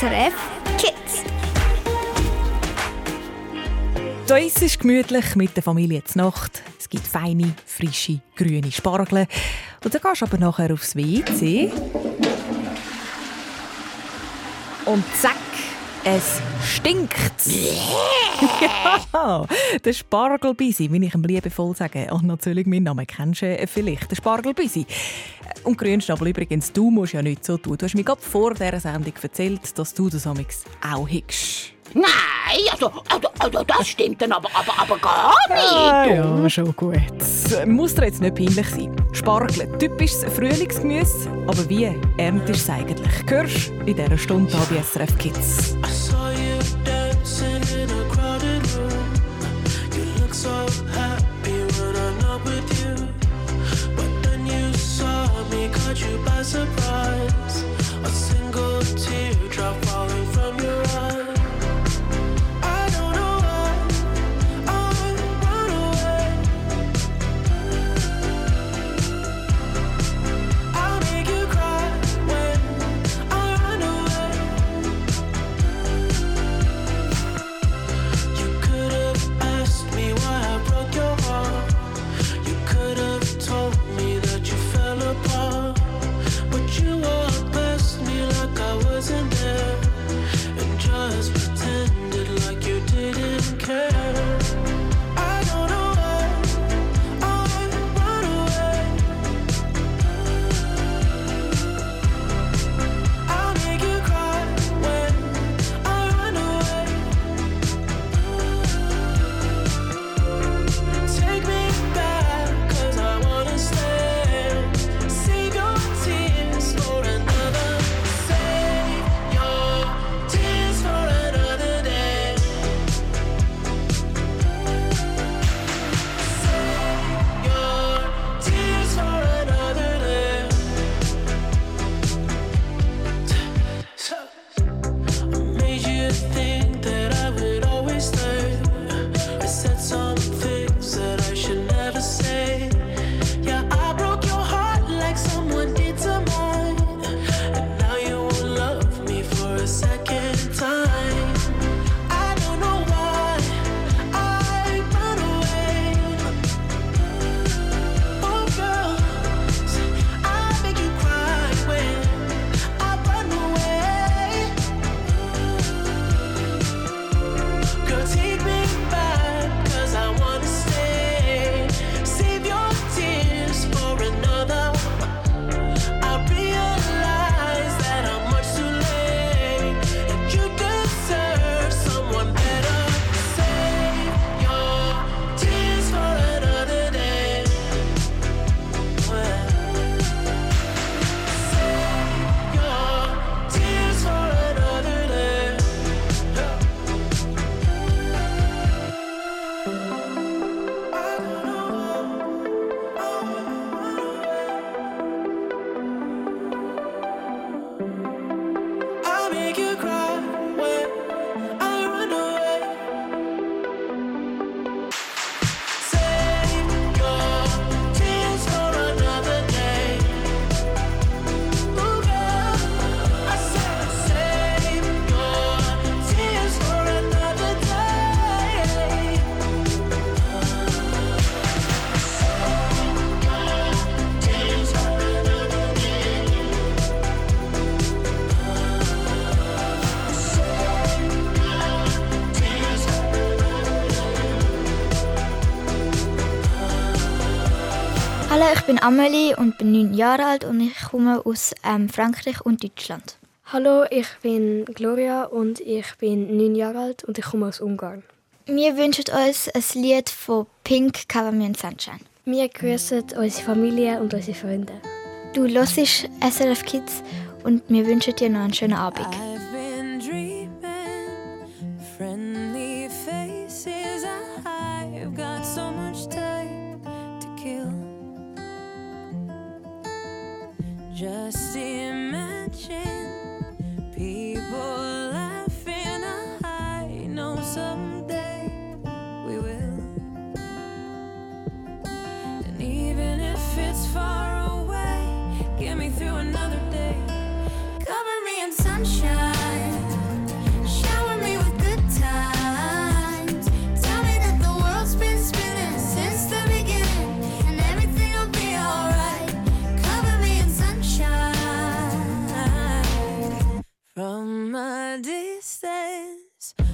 SRF Kids. Da ist es gemütlich mit der Familie zur Nacht. Es gibt feine, frische, grüne Spargel. Und dann gehst du aber nachher aufs WC. Und zack, es stinkt. Ja, der Spargelbisi, wie ich ihm liebevoll sage. Und natürlich, mein Name kennst du vielleicht, der Spargelbisi. Und Grünschnabel übrigens, du musst ja nicht so tun. Du hast mir gerade vor dieser Sendung erzählt, dass du das amigs auch hickst. Nein, also, also, also das stimmt dann aber, aber, aber gar nicht. Ah, ja, schon gut. Muss dir jetzt nicht peinlich sein. Spargel, typisches Frühlingsgemüse. Aber wie erntest du es eigentlich? Hörst in dieser Stunde bei SRF Kids. Surprise. Amelie und bin neun Jahre alt und ich komme aus ähm, Frankreich und Deutschland. Hallo, ich bin Gloria und ich bin neun Jahre alt und ich komme aus Ungarn. Wir wünschen uns ein Lied von Pink Cover Me in Sunshine. Wir grüßen unsere Familie und unsere Freunde. Du hörst SRF Kids und wir wünschen dir noch einen schönen Abend. says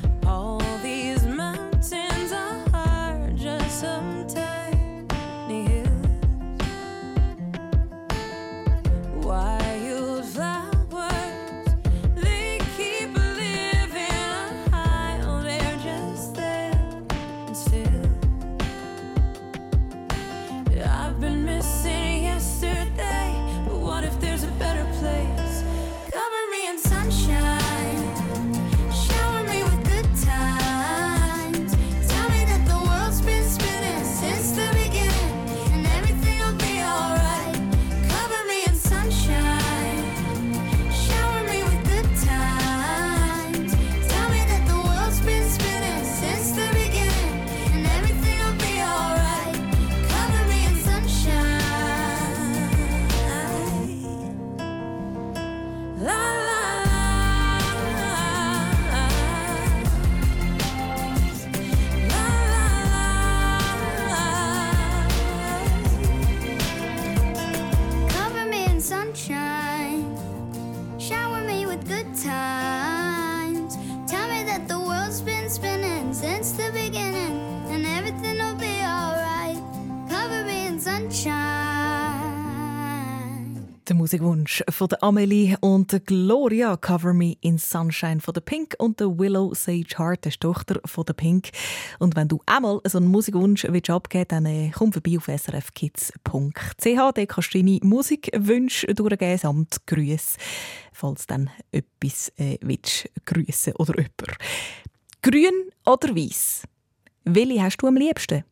Musikwunsch von der Amelie und der Gloria Cover Me in Sunshine von der Pink und der Willow Sage Hart, der Tochter von der Pink. Und wenn du einmal so einen Musikwunsch willst abgeben dann äh, komm vorbei auf srfkids.ch. Dort kannst du deine Musikwünsche durchgeben samt Grüße, falls dann etwas äh, willst grüßen oder jemand. Grün oder weiß? Welche hast du am liebsten?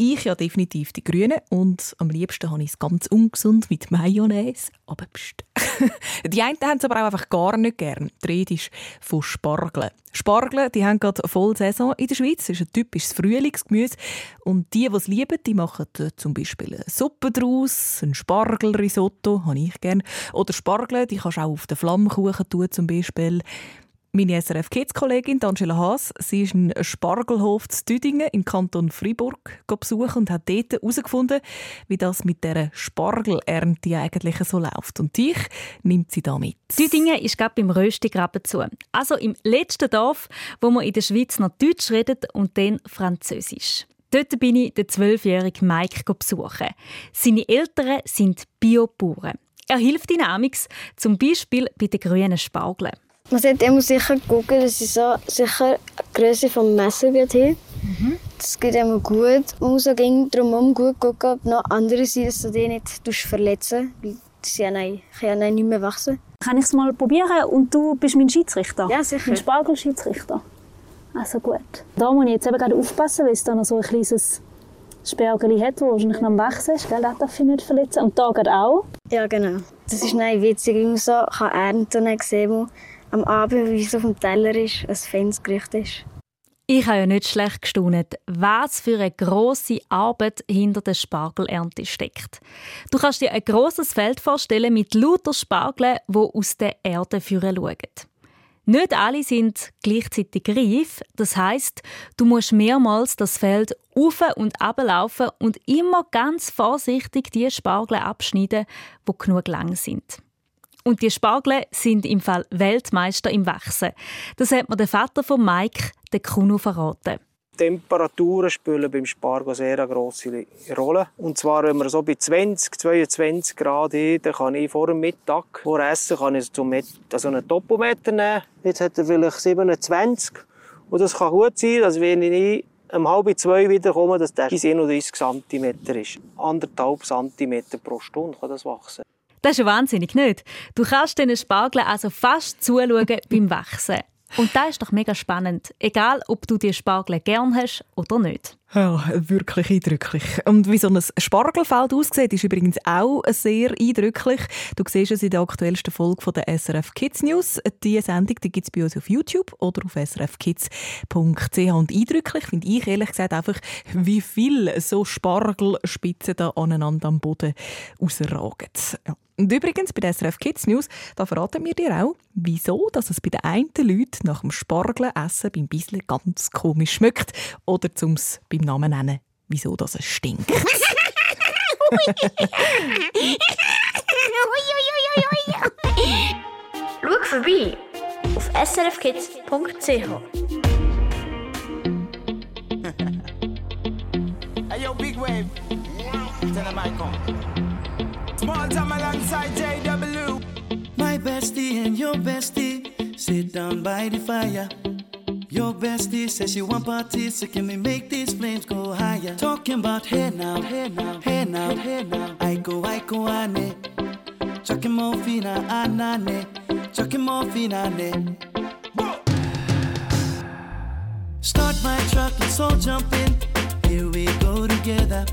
Ich ja definitiv die Grünen und am liebsten habe ich es ganz ungesund mit Mayonnaise. Aber pst. die einen haben es aber auch einfach gar nicht gern. Die Rede ist von Spargeln. Spargeln, die haben gerade voll Saison in der Schweiz. Das ist ein typisches Frühlingsgemüse. Und die, die es lieben, die machen zum Beispiel eine Suppe daraus, ein Spargelrisotto, habe ich gern. Oder Spargel, die kannst du auch auf den Flammkuchen tun zum Beispiel. Meine SRF Kids-Kollegin Angela Haas, sie ist einen Spargelhof zu Düdingen im Kanton Freiburg besuchen und hat dort herausgefunden, wie das mit der Spargelernte eigentlich so läuft. Und dich nimmt sie da mit. Düdingen ist gerade beim Röstigraben zu. Also im letzten Dorf, wo man in der Schweiz noch Deutsch redet und dann Französisch. Dort bin ich den zwölfjährigen Mike besuchen. Seine Eltern sind Biobauern. Er hilft dynamics, zum Beispiel bei den grünen Spargeln. Man sollte immer sicher gucken, dass sie so sicher die Größe des Messer wird hin. Das geht immer gut. Man muss auch drumherum gut gucken, ob noch andere sind, dass du die nicht verletzen weil sie können ja nicht mehr wachsen. Kann ich es mal probieren und du bist mein Schiedsrichter? Ja, sicher. Mein Spargelschiedsrichter. Also gut. Da muss ich jetzt eben gerade aufpassen, weil es da noch so ein kleines Spergeli hat, das wahrscheinlich noch am Wachsen ist. Gell? Das darf ich nicht verletzen. Und da geht auch. Ja, genau. Das ist nicht witzig. Ich muss so kann ernten wo am Abend, wie es auf dem Teller ist, ein feines Gericht ist. Ich habe ja nicht schlecht gestaunt, was für eine grosse Arbeit hinter der Spargelernte steckt. Du kannst dir ein grosses Feld vorstellen mit lauter Spargeln, die aus der Erde führen schauen. Nicht alle sind gleichzeitig reif. Das heißt, du musst mehrmals das Feld auf und ablaufen und immer ganz vorsichtig die Spargel abschneiden, die genug lang sind. Und die Spargel sind im Fall Weltmeister im Wachsen. Das hat mir der Vater von Mike, der Kuno, verraten. Temperaturen spielen beim Spargel sehr eine grosse Rolle. Und zwar, wenn wir so bei 20, 22 Grad sind, dann kann ich vor dem Mittag, vor Essen, kann ich Met also einen Topometer nehmen. Jetzt hat er vielleicht 27. Und das kann gut sein, dass wenn ich um halb zwei wiederkomme, dass der 31 cm ist. Anderthalb cm pro Stunde kann das wachsen. Das ist ja wahnsinnig, nicht? Du kannst diesen Spargeln also fast zuschauen beim Wachsen. Und das ist doch mega spannend. Egal, ob du die Spargel gern hast oder nicht. Ja, wirklich eindrücklich. Und wie so ein Spargelfeld aussieht, ist übrigens auch sehr eindrücklich. Du siehst es in der aktuellsten Folge von der SRF Kids News. Diese Sendung die gibt es bei uns auf YouTube oder auf srfkids.ch. Und eindrücklich finde ich ehrlich gesagt einfach, wie viel so Spargelspitzen da aneinander am Boden rausragen. Ja. Und übrigens, bei der SRF Kids News, da verraten wir dir auch, wieso dass es bei den einen Leuten nach dem Spargelessen beim Bisle ganz komisch schmeckt. Oder zum beim Namen nennen, wieso das es stinkt. Schau vorbei auf srfkids.ch. Hey yo, big wave. Tell them I come. Small time alongside JW. My bestie and your bestie sit down by the fire. Your bestie says she want parties, so can we make these flames go higher? Talking about hey now, hey now, hey now, hey now. I go, I go, ane. Chucking more fina, anane. Chucking more fina, ah, ne. Start my truck, let's all jump in. Here we go together.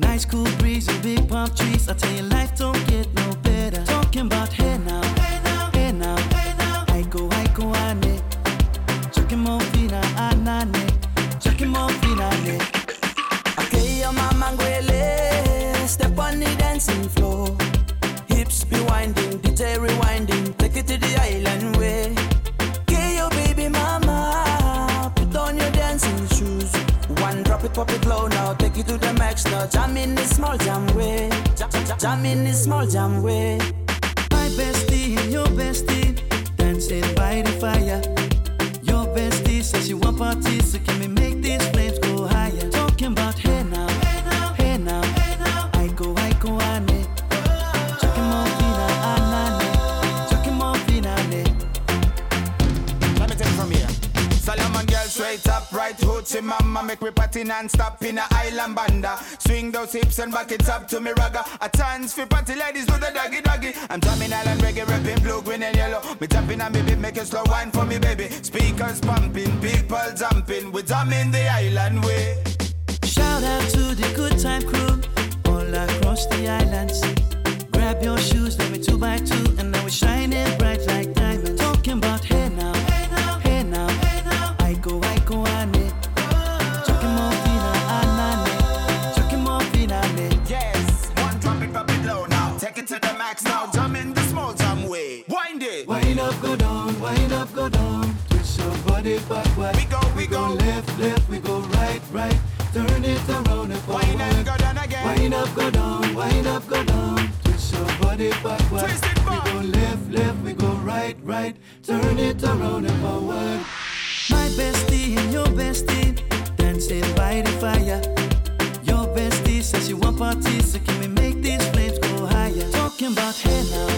Nice cool breeze and big palm trees. I tell you, life don't get no better. Talking about hey now, hey now, hey now, hey now. I go, I go, ane. Chucking more fina, anane. Chucking more fina, ne. Okay, your mama ngwele. Step on the dancing floor. Hips be winding, DJ rewinding. Take it to the island way. Okay, your baby mama. Put on your dancing shoes. One drop it, pop it low now. Take it to the max now. Jam in this small jam way. Jam, in this small jam way. My bestie and your bestie dancing by the fire. Your bestie says she want parties, so can we make these flames go higher? Talking about hey Hoochie mama make we party non-stop in a island banda. Swing those hips and back it up to me ragga. A chance for party ladies do the doggy doggy. I'm drumming island reggae, rapping blue, green and yellow. Me jumping on me beat, make a slow wine for me baby. Speakers pumping, people jumping. We drumming the island way. Shout out to the good time crew all across the island sea. Grab your shoes, let me two by two, and now we're shining bright like diamonds. Talking about hey now, to the max now. Jump in the small jam way. Wind it. Wind up, go down, wind up, go down. Twist your body backward. We go, we go. left, left, we go right, right. Turn it around and forward. Wind and go down again. Wind up, go down, wind up, go down. Twist your body backward. Twist it back. We go left, left, we go right, right. Turn it around and forward. My bestie and your bestie dancing by the fire. Your bestie says you want parties, so can we not here now.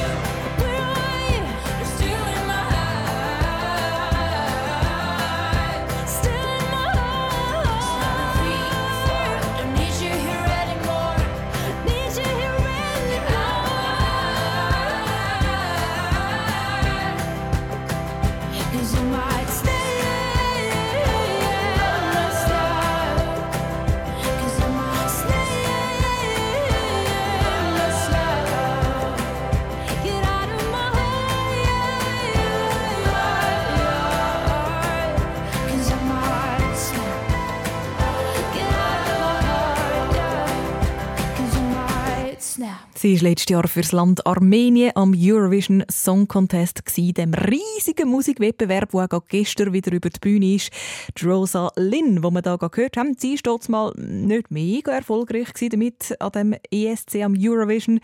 Sie war letztes Jahr fürs Land Armenien am Eurovision Song Contest, dem riesigen Musikwettbewerb, der auch gestern wieder über die Bühne ist. Rosa Lynn, die wir hier gehört haben, sie dort mal nicht mega erfolgreich damit an dem ESC am Eurovision.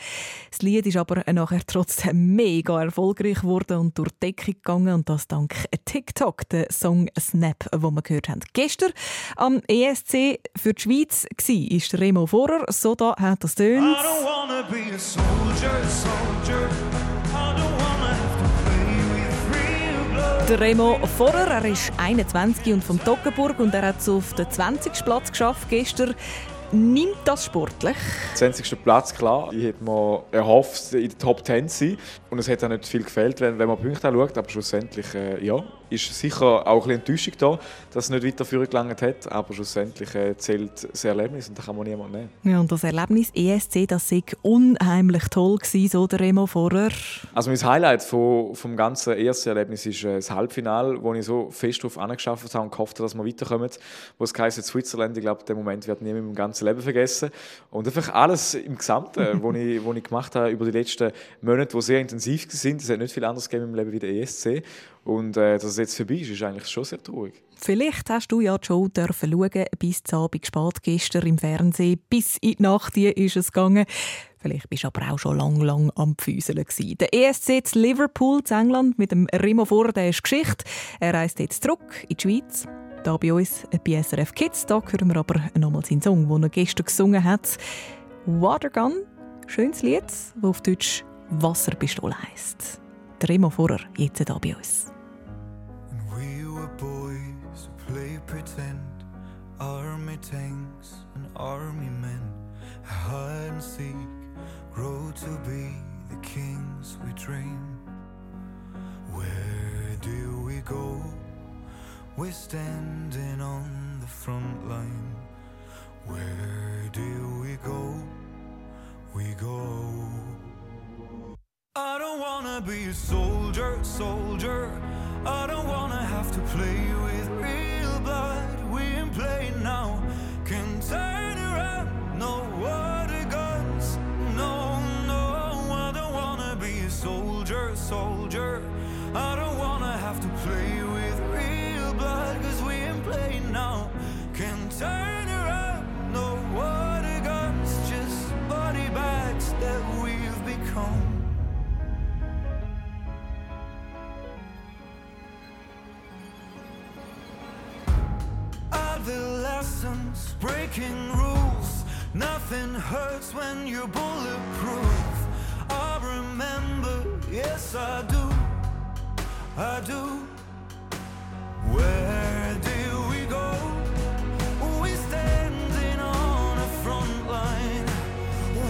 Das Lied ist aber nachher trotzdem mega erfolgreich geworden und durch die Decke gegangen und das dank TikTok, der Song Snap, den wir gehört haben. Gestern am ESC für die Schweiz war Remo Vorer. So da hat das tönt. I don't wanna be a soldier, soldier. I don't wanna have to play with real blood. Der Remo Vorer, er ist 21 und vom Toggenburg und er hat es auf den 20. Platz geschafft gestern. Nimmt das sportlich? 20. Platz, klar. Ich hätte mir erhofft, in der Top 10 zu sein. Und es hat auch nicht viel gefehlt, wenn, wenn man Punkte anschaut. Aber schlussendlich, äh, ja, ist sicher auch ein bisschen Enttäuschung da, dass es nicht weiter vorgelangt hat. Aber schlussendlich äh, zählt das Erlebnis und da kann man niemand nehmen. Ja, und das Erlebnis ESC, das war unheimlich toll, gewesen, so der Remo Vorer. Also mein Highlight vom, vom ganzen ESC-Erlebnis ist äh, das Halbfinale, wo ich so fest darauf angeschafft habe und gehofft habe, dass wir weiterkommen. Wo es heisst, Switzerland, ich glaube, der Moment wird niemand im ganzen Leben vergessen. Und einfach alles im Gesamten, was ich, wo ich gemacht habe über die letzten Monate, die sehr intensiv sind. Es hat nicht viel anderes gegeben im Leben wie der ESC. Und äh, dass es jetzt vorbei ist, ist eigentlich schon sehr traurig. Vielleicht hast du ja die Show dürfen schauen, bis zum Abend spät gestern im Fernsehen. Bis in die Nacht ist es gegangen. Vielleicht bist du aber auch schon lang, lang am Pfüseln. Der ESC zu Liverpool, zu England, mit dem Remo Vor, der ist Geschichte. Er reist jetzt zurück in die Schweiz. Hier bei uns bei SRF Kids. Da hören wir aber nochmal seinen Song, den er gestern gesungen hat. Watergun, schönes Lied, das auf Deutsch Wasserpistole heisst. Der Remo Vorer, jetzt hier bei uns. Tanks and army men, hide and seek, grow to be the kings we dream. Where do we go? We're standing on the front line. Where do we go? We go. I don't wanna be a soldier, soldier. I don't wanna have to play with real blood. Ain't now. Can turn around, no water guns. No, no, I don't wanna be a soldier, soldier. I don't wanna have to play with real blood, cause we ain't playing now. Can turn around, no water guns, just body bags that we've become. Adolescence, breaking rules. Nothing hurts when you're bulletproof. I remember, yes, I do. I do. Where do we go? We standing on a front line.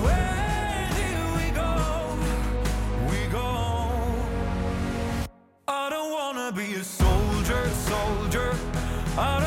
Where do we go? We go. I don't wanna be a soldier, soldier. I don't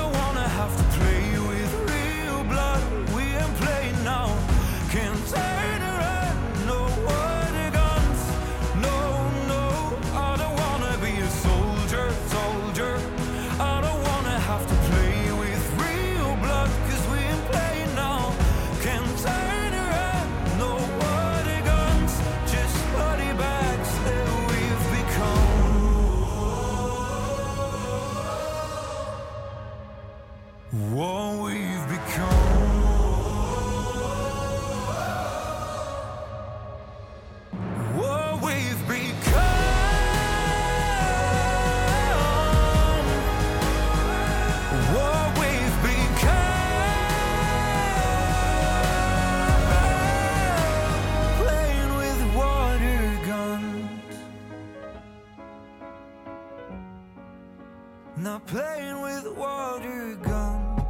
Playing with water guns.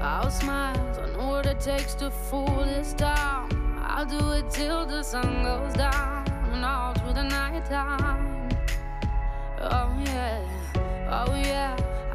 I'll smile, I know what it takes to fool this town. I'll do it till the sun goes down and all through the night time. Oh yeah, oh yeah.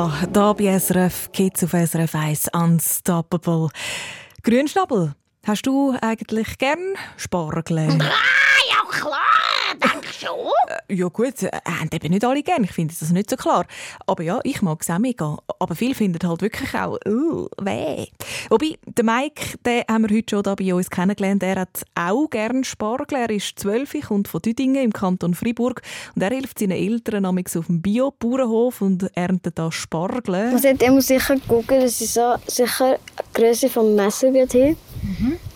Sia, da bei SRF Kids auf SRF 1 Unstoppable. Grünschnabel, hast du eigentlich gern Spargel? Ah, ja klar, denk schon. Ja gut, äh, haben eben nicht alle gern. Ich finde das nicht so klar. Aber ja, ich mag es auch mega. Aber viele finden halt wirklich auch, uh, weh. Wobei, der Mike, den haben wir heute schon da bei uns kennengelernt. Er hat auch gern Spargel. Er ist zwölf, kommt von Düdingen im Kanton Freiburg. Und er hilft seinen Eltern amigs auf dem Bio-Bauernhof und erntet da Spargel. Man sollte immer sicher gucken, dass sie so sicher die Größe vom Messer wird hin.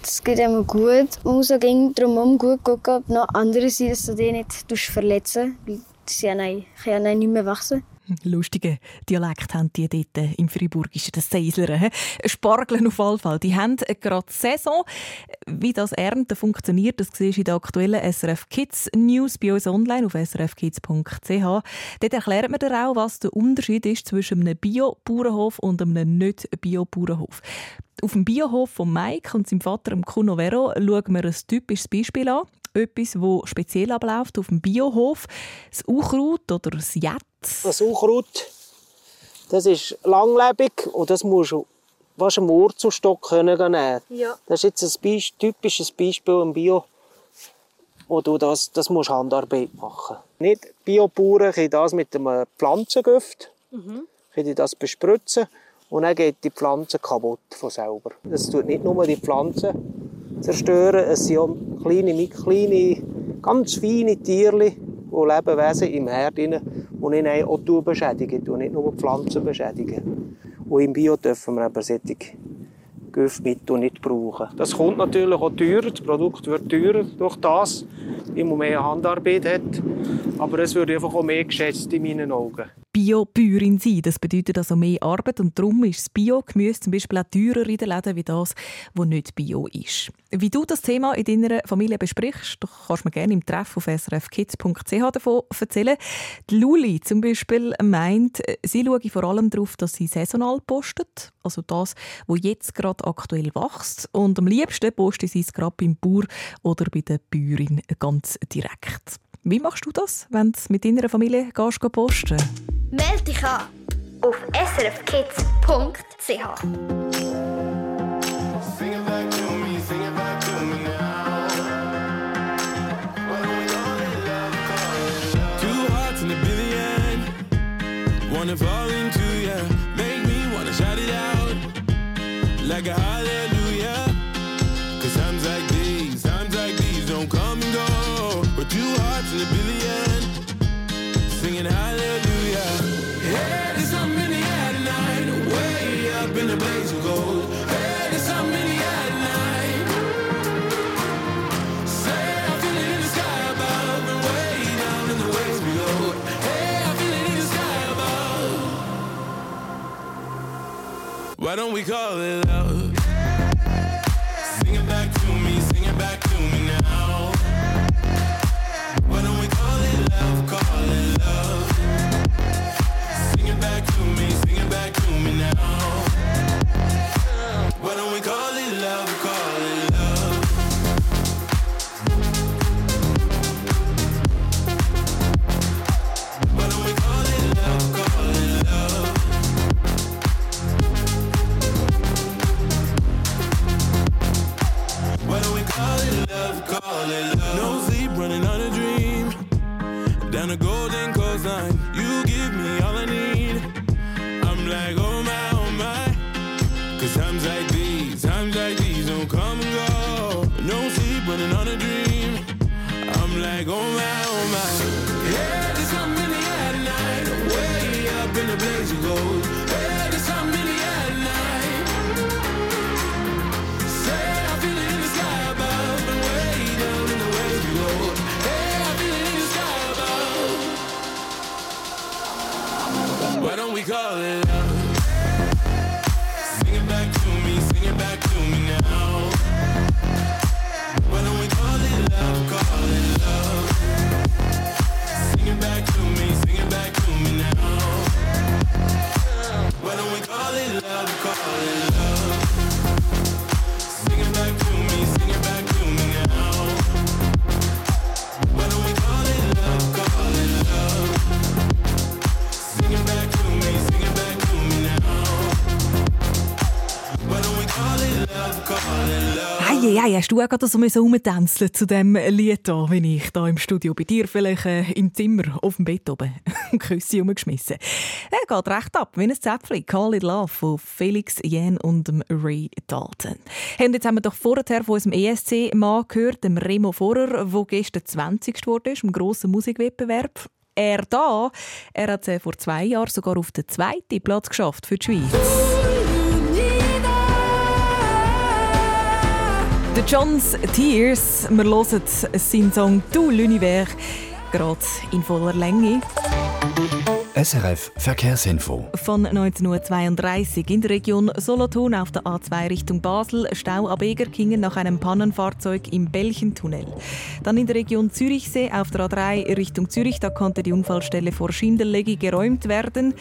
Das geht immer gut. Man muss auch drumherum gut gucken, ob noch andere sind, dass du die nicht tust verletzen weil sie ja nicht, können ja nicht mehr wachsen. Lustige Dialekt haben die dort im Freiburgischen, das Seisler. hä? Spargeln auf jeden Fall. Die haben gerade Saison. Wie das Ernten funktioniert, das siehst du in der aktuellen SRF Kids News bei uns online auf srfkids.ch. Dort erklärt man dir auch, was der Unterschied ist zwischen einem Bio-Bauernhof und einem Nicht-Bio-Bauernhof. Auf dem Biohof von Mike und seinem Vater, Kuno Vero, schauen wir ein typisches Beispiel an. Etwas, das speziell abläuft auf dem Biohof. Das Unkraut oder das Jet. Das Unkraut, das ist langlebig und das musst du fast am Wurzelstock können nehmen. Ja. Das ist jetzt ein Beis- typisches Beispiel im Bio, wo du das, das musst Handarbeit machen. Nicht Biobauern können das mit einem Pflanzengift können das bespritzen und dann geht die Pflanze kaputt von selber. Das tut nicht nur die Pflanzen zerstören, es sind auch kleine, kleine, ganz feine Tierchen und Lebewesen im Herd drin, die ich auch beschädigen und nicht nur die Pflanzen beschädigen. Und im Bio dürfen wir eben solche Giftmittel nicht brauchen. Das kommt natürlich auch teurer, das Produkt wird teurer durch das, weil man mehr Handarbeit hat. Aber es wird einfach auch mehr geschätzt in meinen Augen. Bio-Bäuerin sein. Das bedeutet also mehr Arbeit und darum ist das Bio-Gemüse zum Beispiel auch teurer in den Läden wie das, was nicht Bio ist. Wie du das Thema in deiner Familie besprichst, kannst du mir gerne im Treff auf srfkids.ch davon erzählen. Die Luli zum Beispiel meint, sie schaue vor allem darauf, dass sie saisonal postet, also das, was jetzt gerade aktuell wächst. Und am liebsten postet sie es gerade beim Bauer oder bei der Bäuerin ganz direkt. Wie machst du das, wenn du mit deiner Familie gehst, posten Meld dich an auf srfkids.ch. Hearts in Why don't we call it love? Du auch gerade so rumtänzeln zu dem Lied hier, wie ich da im Studio bei dir vielleicht äh, im Zimmer auf dem Bett oben Küsse rumgeschmissen. Er geht recht ab, wie ein Zäpfchen. Call It Love von Felix Jen und Ray Dalton. Hey, und jetzt haben wir doch vorher von unserem ESC-Mann gehört, dem Remo Vorer, der gestern 20. geworden im grossen Musikwettbewerb. Er da, er hat vor zwei Jahren sogar auf den zweiten Platz geschafft für die Schweiz. The Johns Tears. Wir hören seinen Song «Du l'univers» gerade in voller Länge. SRF Verkehrsinfo. Von 1932 in der Region Solothurn auf der A2 Richtung Basel Stau ab Egerkingen nach einem Pannenfahrzeug im Belchentunnel. Dann in der Region Zürichsee auf der A3 Richtung Zürich, da konnte die Unfallstelle vor Schindelegi geräumt werden.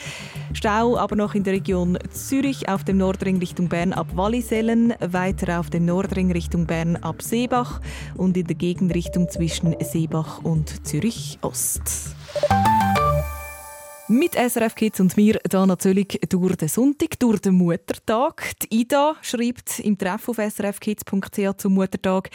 Stau aber noch in der Region Zürich auf dem Nordring Richtung Bern ab Wallisellen, weiter auf dem Nordring Richtung Bern ab Seebach und in der Gegenrichtung zwischen Seebach und Zürich Ost. Mit SRF Kids und mir da natürlich durch den Sonntag, durch den Muttertag. Die Ida schreibt im Treff auf srfkids.ch zum Muttertag.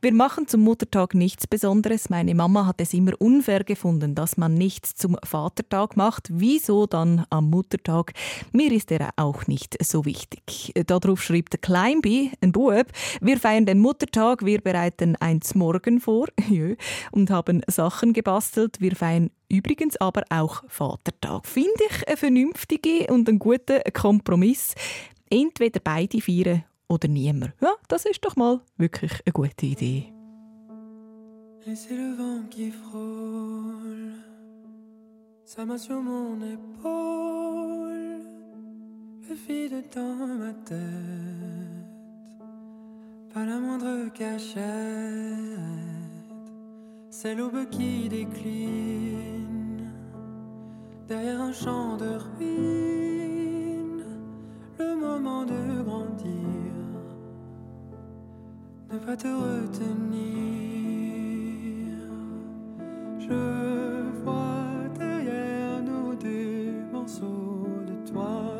Wir machen zum Muttertag nichts Besonderes. Meine Mama hat es immer unfair gefunden, dass man nichts zum Vatertag macht. Wieso dann am Muttertag? Mir ist er auch nicht so wichtig. Darauf schreibt der Kleinbi, ein Bub, wir feiern den Muttertag, wir bereiten eins morgen vor und haben Sachen gebastelt. Wir feiern Übrigens aber auch Vatertag. Finde ich einen vernünftigen und einen guten Kompromiss. Entweder beide feiern oder niemand. Ja, das ist doch mal wirklich eine gute Idee. C'est le vent qui frôle sa main sur mon épaule, le vide dans ma tête, pas la moindre cachette, c'est l'aube qui décline derrière un champ de ruines, le moment de grandir, ne pas te retenir. Je vois derrière nous des morceaux de toi.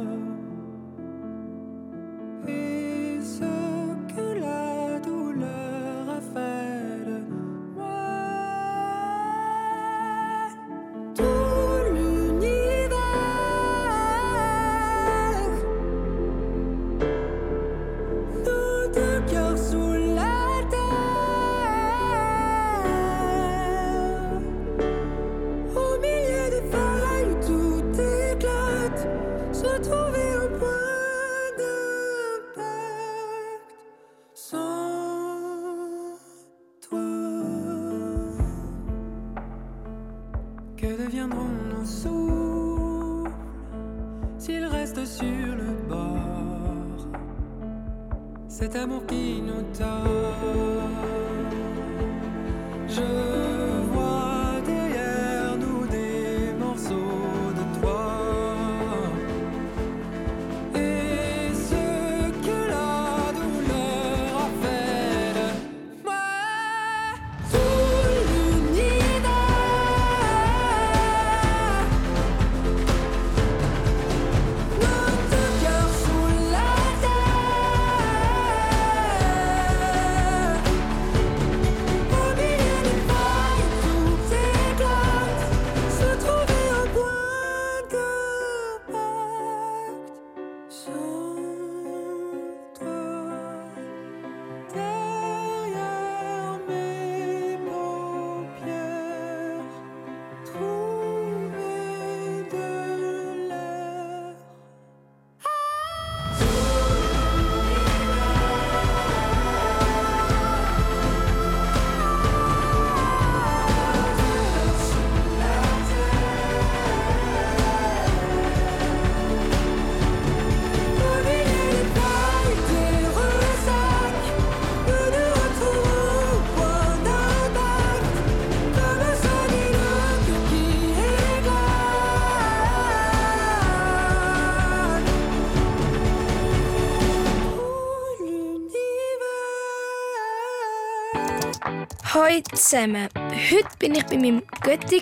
Hallo zusammen. Heute bin ich bei meinem Götti.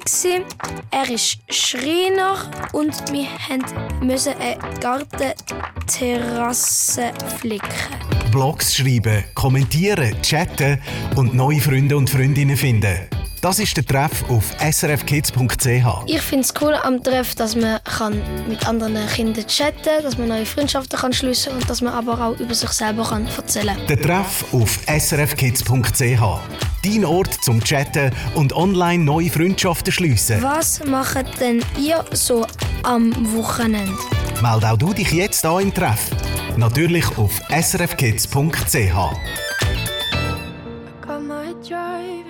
Er ist Schreiner und wir mussten eine Gartenterrasse flicken. Blogs schreiben, kommentieren, chatten und neue Freunde und Freundinnen finden. Das ist der Treff auf srfkids.ch. Ich finde es cool am Treff, dass man kann mit anderen Kindern chatten kann, dass man neue Freundschaften kann schliessen und dass man aber auch über sich selber kann erzählen kann. Der Treff auf srfkids.ch. Dein Ort zum Chatten und online neue Freundschaften schliessen. Was macht denn ihr so am Wochenende? Meld auch du dich jetzt an im Treff. Natürlich auf srfkids.ch.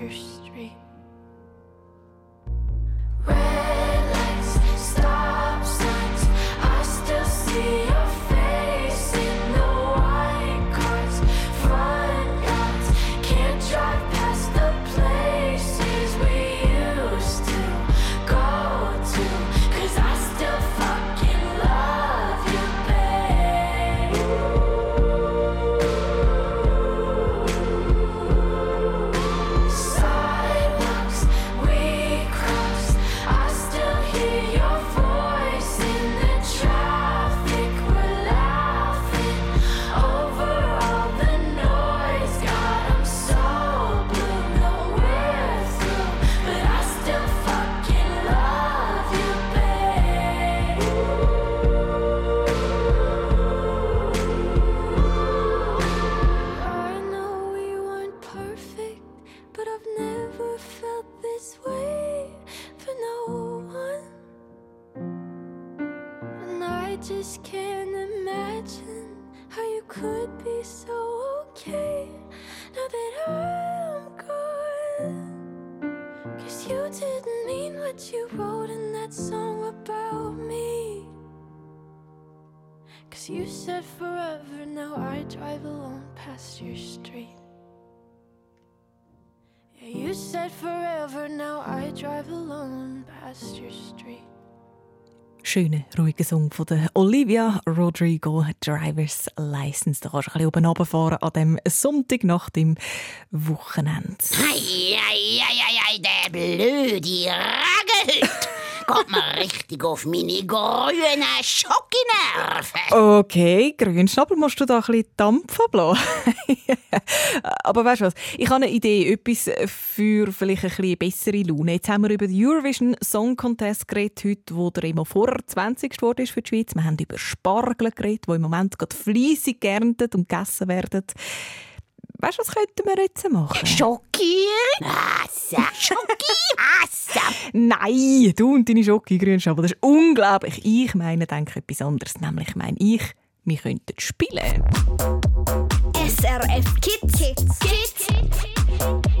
your Ruhiger Song von der Olivia Rodrigo, Driver's License. Da kannst du ein bisschen oben runterfahren an dem Sonntag nach dem Wochenende. Eieieiei, der blöde Ragehüt. Geht mir richtig auf meine grünen Schokinerven. Okay, Grünschnabel, musst du da ein bisschen Dampf ablassen? Aber weißt du was? Ich habe eine Idee, etwas für vielleicht ein bisschen bessere Laune. Jetzt haben wir über den Eurovision Song Contest geredet, heute, wo der immer vor 20 geworden ist für die Schweiz. Wir haben über Spargel geredet, die im Moment gerade fleissig geerntet und gegessen werden. Weißt du, was könnten wir jetzt machen? Schokieren? Essen. Schoki Nein, du und deine Schoki Grünschnabel, das ist unglaublich. Ich meine, denke etwas anderes. Nämlich meine ich, wir könnten spielen. SRF Kids. Kids. Kids.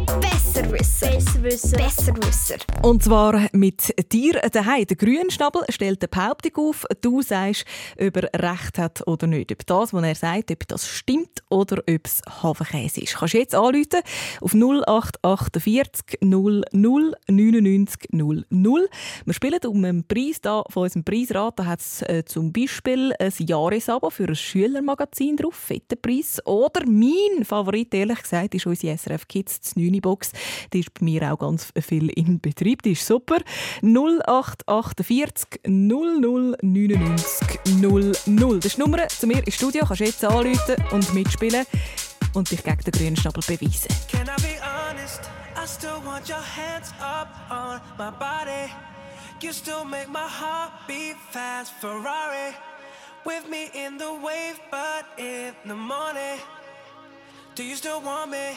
Besserwisser. Besserwisser. Besserwisser. Und zwar mit dir daheim. Der Grünschnabel stellt eine Behauptung auf. Du sagst, ob er recht hat oder nicht. Ob das, was er sagt, ob das stimmt oder ob es Hafenkäse ist. Kannst du jetzt anrufen auf 0848 00 99 00. Wir spielen um einen Preis da von unserem Preisrat. Da hat es äh, zum Beispiel ein Jahresabo für ein Schülermagazin drauf. Fetter Preis. Oder mein Favorit, ehrlich gesagt, ist unsere SRF Kids die 9 Box. Die ist bei mir auch ganz viel in Betrieb. Die ist super. 0848 00 99 00. Das ist die Nummer zu mir ins Studio. Kannst jetzt anrufen und mitspielen und dich gegen den grünen Schnabel beweisen. Can I be honest? I still want your hands up on my body. You still make my heart beat fast. Ferrari with me in the wave, but in the morning. Do you still want me?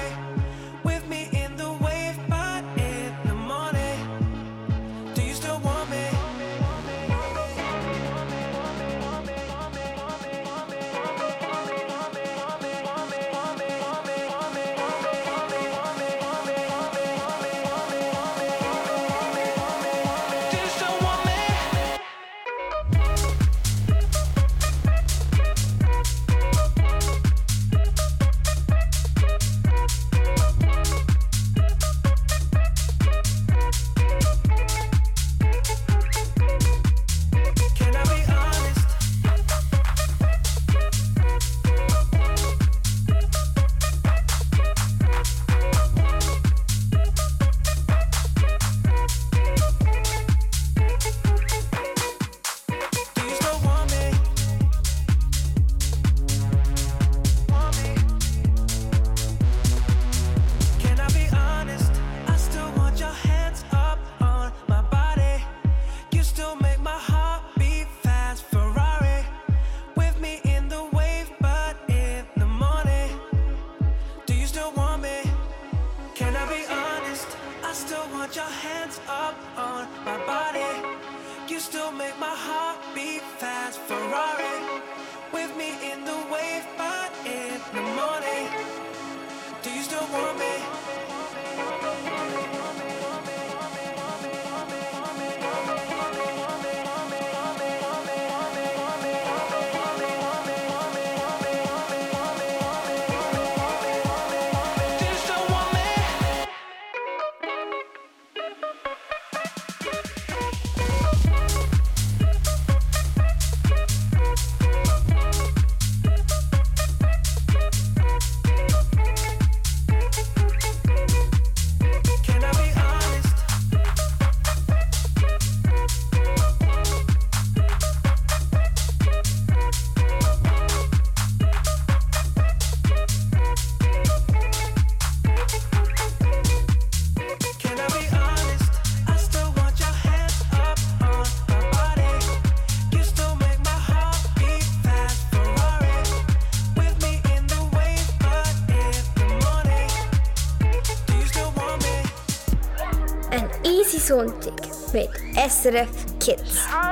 SRF Kids. Ah.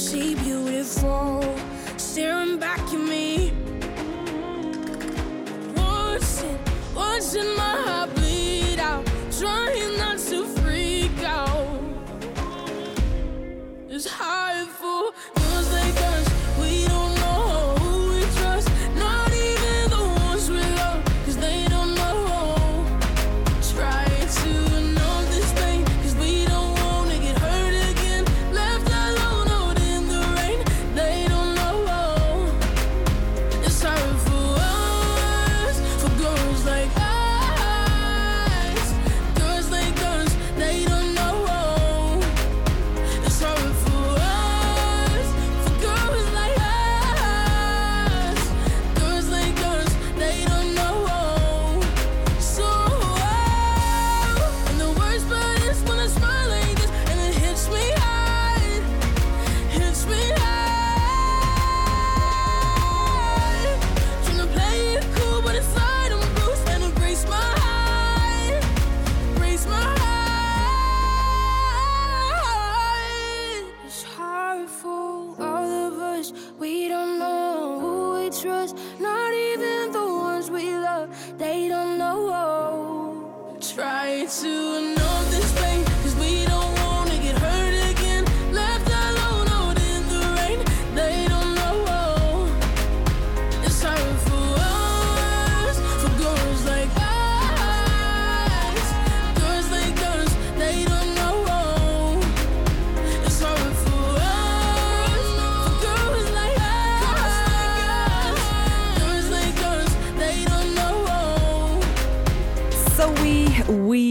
she beautiful? Staring back at me. What's in, what's in my heart?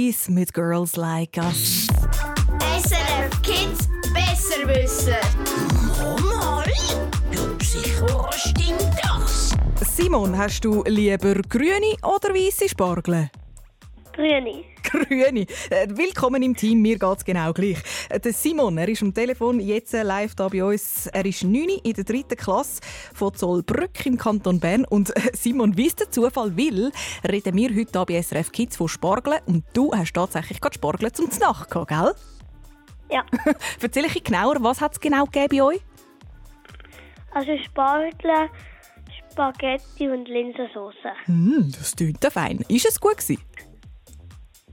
We's mit Girls Like Us. SRF Kids besser wissen. Mal, ja, sicher stimmt das. Simon, hast du lieber grüne oder weiße Spargel? Grüne. Grüne. Äh, Willkommen im Team, mir geht's genau gleich. Äh, Der Simon, er ist am Telefon jetzt äh, live da bei uns. Er ist 9 in der dritten Klasse von Zollbrück im Kanton Bern. Und Simon, wie es der Zufall will, reden wir heute hier bei SRF Kids von Spargeln. Und du hast tatsächlich gerade Spargeln zum Znacht gehabt, gell? Ja. Erzähl ich genauer, was hat es genau gegeben bei euch? Also Spargel, Spaghetti und Linsensauce. Hm, das klingt fein. Ist es gut gewesen?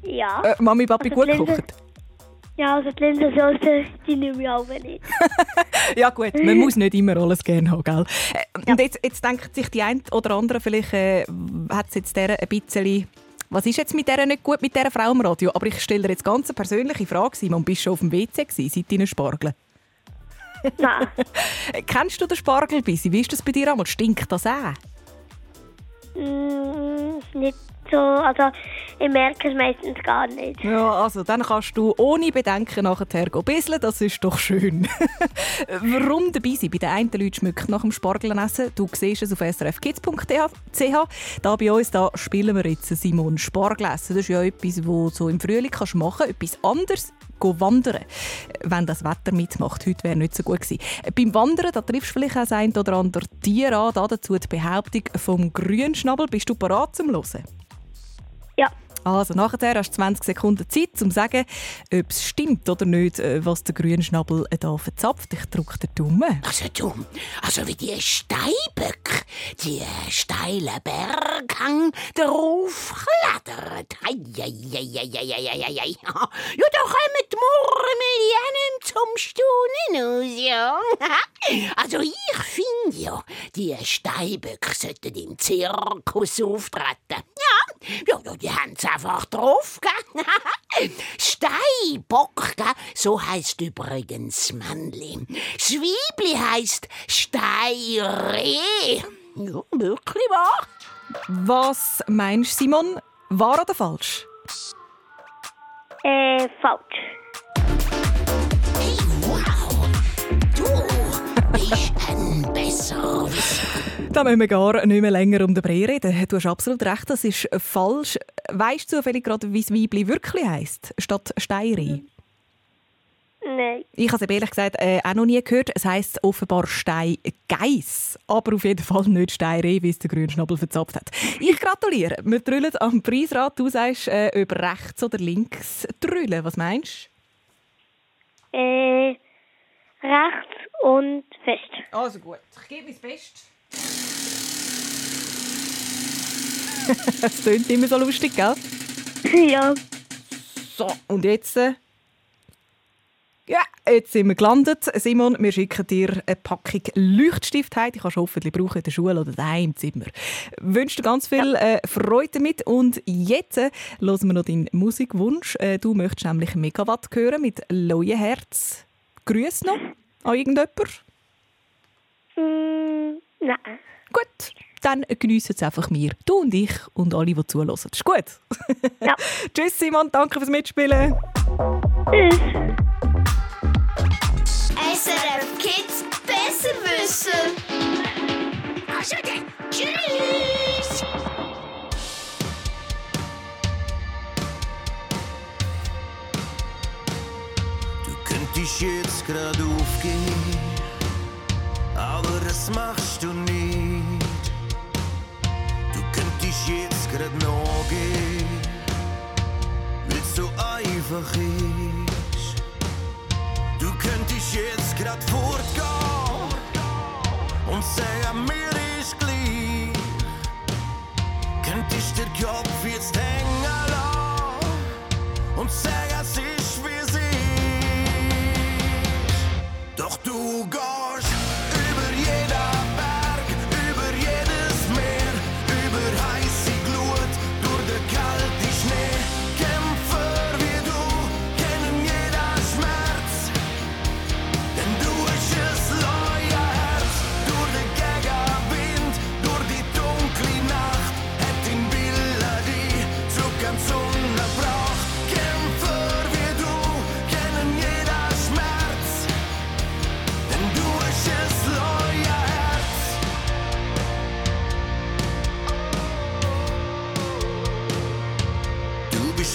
Ja. Äh, Mami, Papi Also gut die Linsen- gekocht? Ja, also die Linsensauce, die nehme ich auch nicht. Ja gut, man muss nicht immer alles gerne haben, gell? Äh, Und jetzt, jetzt denkt sich die eine oder andere, vielleicht äh, hat es jetzt der ein bisschen... Was ist jetzt mit der nicht gut, mit dieser Frau im Radio? Aber ich stelle dir jetzt ganz eine persönliche Frage, Simon. Bist du schon auf dem WC gewesen, seit deinen Spargeln? Nein. Kennst du den Spargelbissi? Wie ist das bei dir einmal? Stinkt das auch? Mm, nicht so, also ich merke es meistens gar nicht. Ja, also dann kannst du ohne Bedenken nachher bisseln, das ist doch schön. Warum dabei sein? Bei den einen Leuten schmeckt nach dem Spargeln essen. Du siehst es auf srfkids.ch. Da bei uns da spielen wir jetzt Simon Spargel essen. Das ist ja etwas, was so im Frühling kannst machen kannst. Etwas anderes gehen wandern. Wenn das Wetter mitmacht, heute wäre nicht so gut gewesen. Beim Wandern, da triffst du vielleicht auch ein oder andere Tier an. Da dazu die Behauptung vom Grünschnabel. Bist du bereit zum Hören? Also nachher hast du 20 Sekunden Zeit, um zu sagen, ob es stimmt oder nicht, äh, was der Grünschnabel hier verzapft. Ich drücke den Daumen. Also du, also wie die Steinböck, die steilen Berghang drauf klettert. Eieieiei. Ja, da kommen die Murmelien zum Staunen aus, ja. Also ich finde ja, die Steinböck sollten im Zirkus auftreten. Ja, ja, die haben es einfach drauf, gell? Steinbock, gell? so heisst übrigens Männli. Das Weibli heisst Steinreh. Ja, wirklich wahr? Was meinst du, Simon? Wahr oder falsch? Äh, falsch. Bist ein Besserwisser. Da müssen wir gar nicht mehr länger um den Brei reden. Du hast absolut recht, das ist falsch. Weißt du zufällig gerade, wie das Weibli wirklich heisst, statt Steiri? Nein. Ich habe es eben ehrlich gesagt äh, auch noch nie gehört. Es heisst offenbar Steingeiss. Aber auf jeden Fall nicht Steiree, wie es der Grünschnabel verzapft hat. Ich gratuliere. Wir drüllen am Preisrad. Du sagst, äh, ob rechts oder links drüllen. Was meinst Äh, rechts und fest. Also gut. Ich gebe mein Bestes. Es klingt immer so lustig, gell? Ja. So, und jetzt... Äh, ja, jetzt sind wir gelandet. Simon, wir schicken dir eine Packung Leuchtstift heim. Die kannst du hoffentlich brauchen in der Schule oder daheim im Zimmer. Wünsche dir ganz viel äh, Freude damit. Und jetzt äh, hören wir noch deinen Musikwunsch. Äh, du möchtest nämlich Megawatt hören mit «Loje Herz». Grüß noch an irgendjemand? Mm, nein. Gut, dann geniessen es einfach wir. Du und ich und alle, die zuhören. Ist gut? Ja. Tschüss Simon, danke fürs Mitspielen. Tschüss. SRF Kids Besserwisser. Also dann, tschüss. Grad aufgehen, aber das machst du nicht. Du könntest jetzt grad nachgehen, weil's so einfach ist. Du könntest jetzt grad fortgehen und sagen, mir ist gleich. Könntest den Kopf jetzt hängen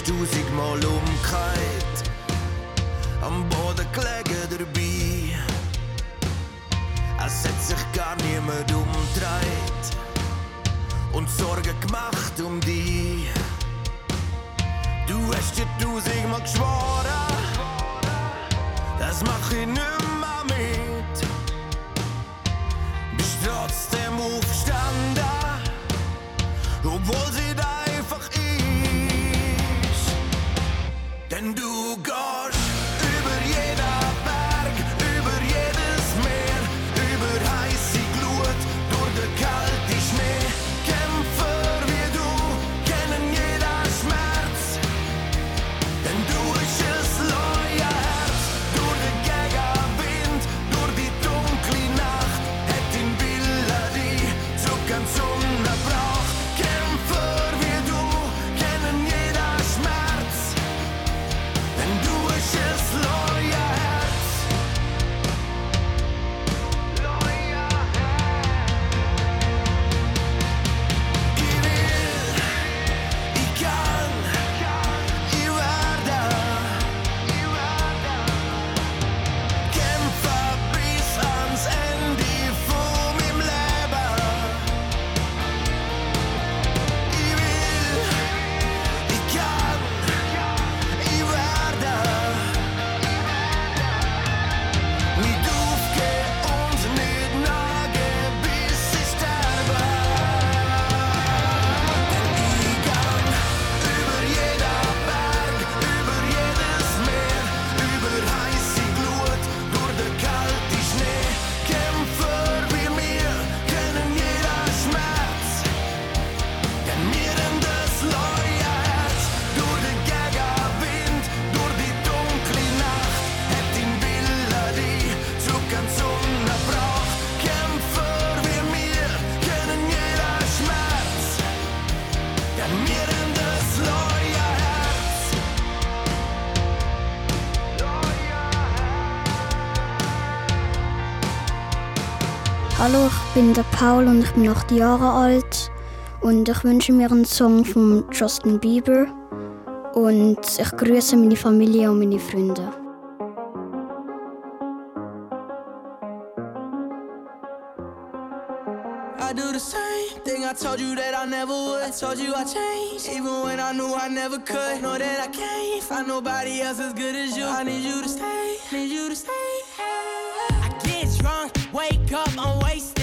Bist tausendmal umgekehrt, am Boden gelegen dabei. Es hat sich gar niemand umgedreht und Sorgen gemacht um dich. Du hast dir tausendmal geschworen, das mach ich nimmer mit. Bist trotzdem aufgestanden, bin der Paul und ich bin acht Jahre alt und ich wünsche mir einen Song von Justin Bieber und ich grüße meine Familie und meine Freunde. I do the same thing I told you that I never would. I told you I changed, even when I knew I never could. Know that I can't find nobody else as good as you. I need you to stay, need you to stay. I get drunk, wake up, I'm wasted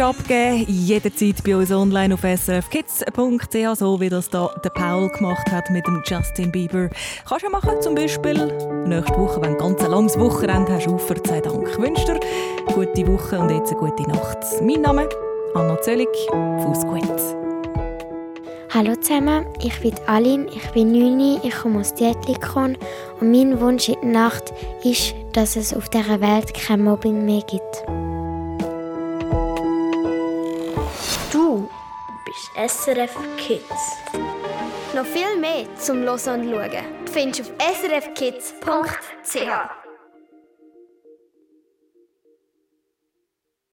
Musikwünsche abgeben, jederzeit bei uns online auf srfkids.ch, so wie das da der Paul gemacht hat mit dem Justin Bieber. Kannst du ja machen, zum Beispiel nächste Woche, wenn du ein ganz langes Wochenende hast, auf sei Dank. Ich wünsche dir eine gute Woche und jetzt eine gute Nacht. Mein Name Anna Zöllig, Fuß gut. Hallo zusammen, ich bin Aline, ich bin 9, ich komme aus Dietlikon und mein Wunsch in der Nacht ist, dass es auf dieser Welt kein Mobbing mehr gibt. SRF Kids. Noch viel mehr zum Hören und Schauen findest du auf srfkids.ch.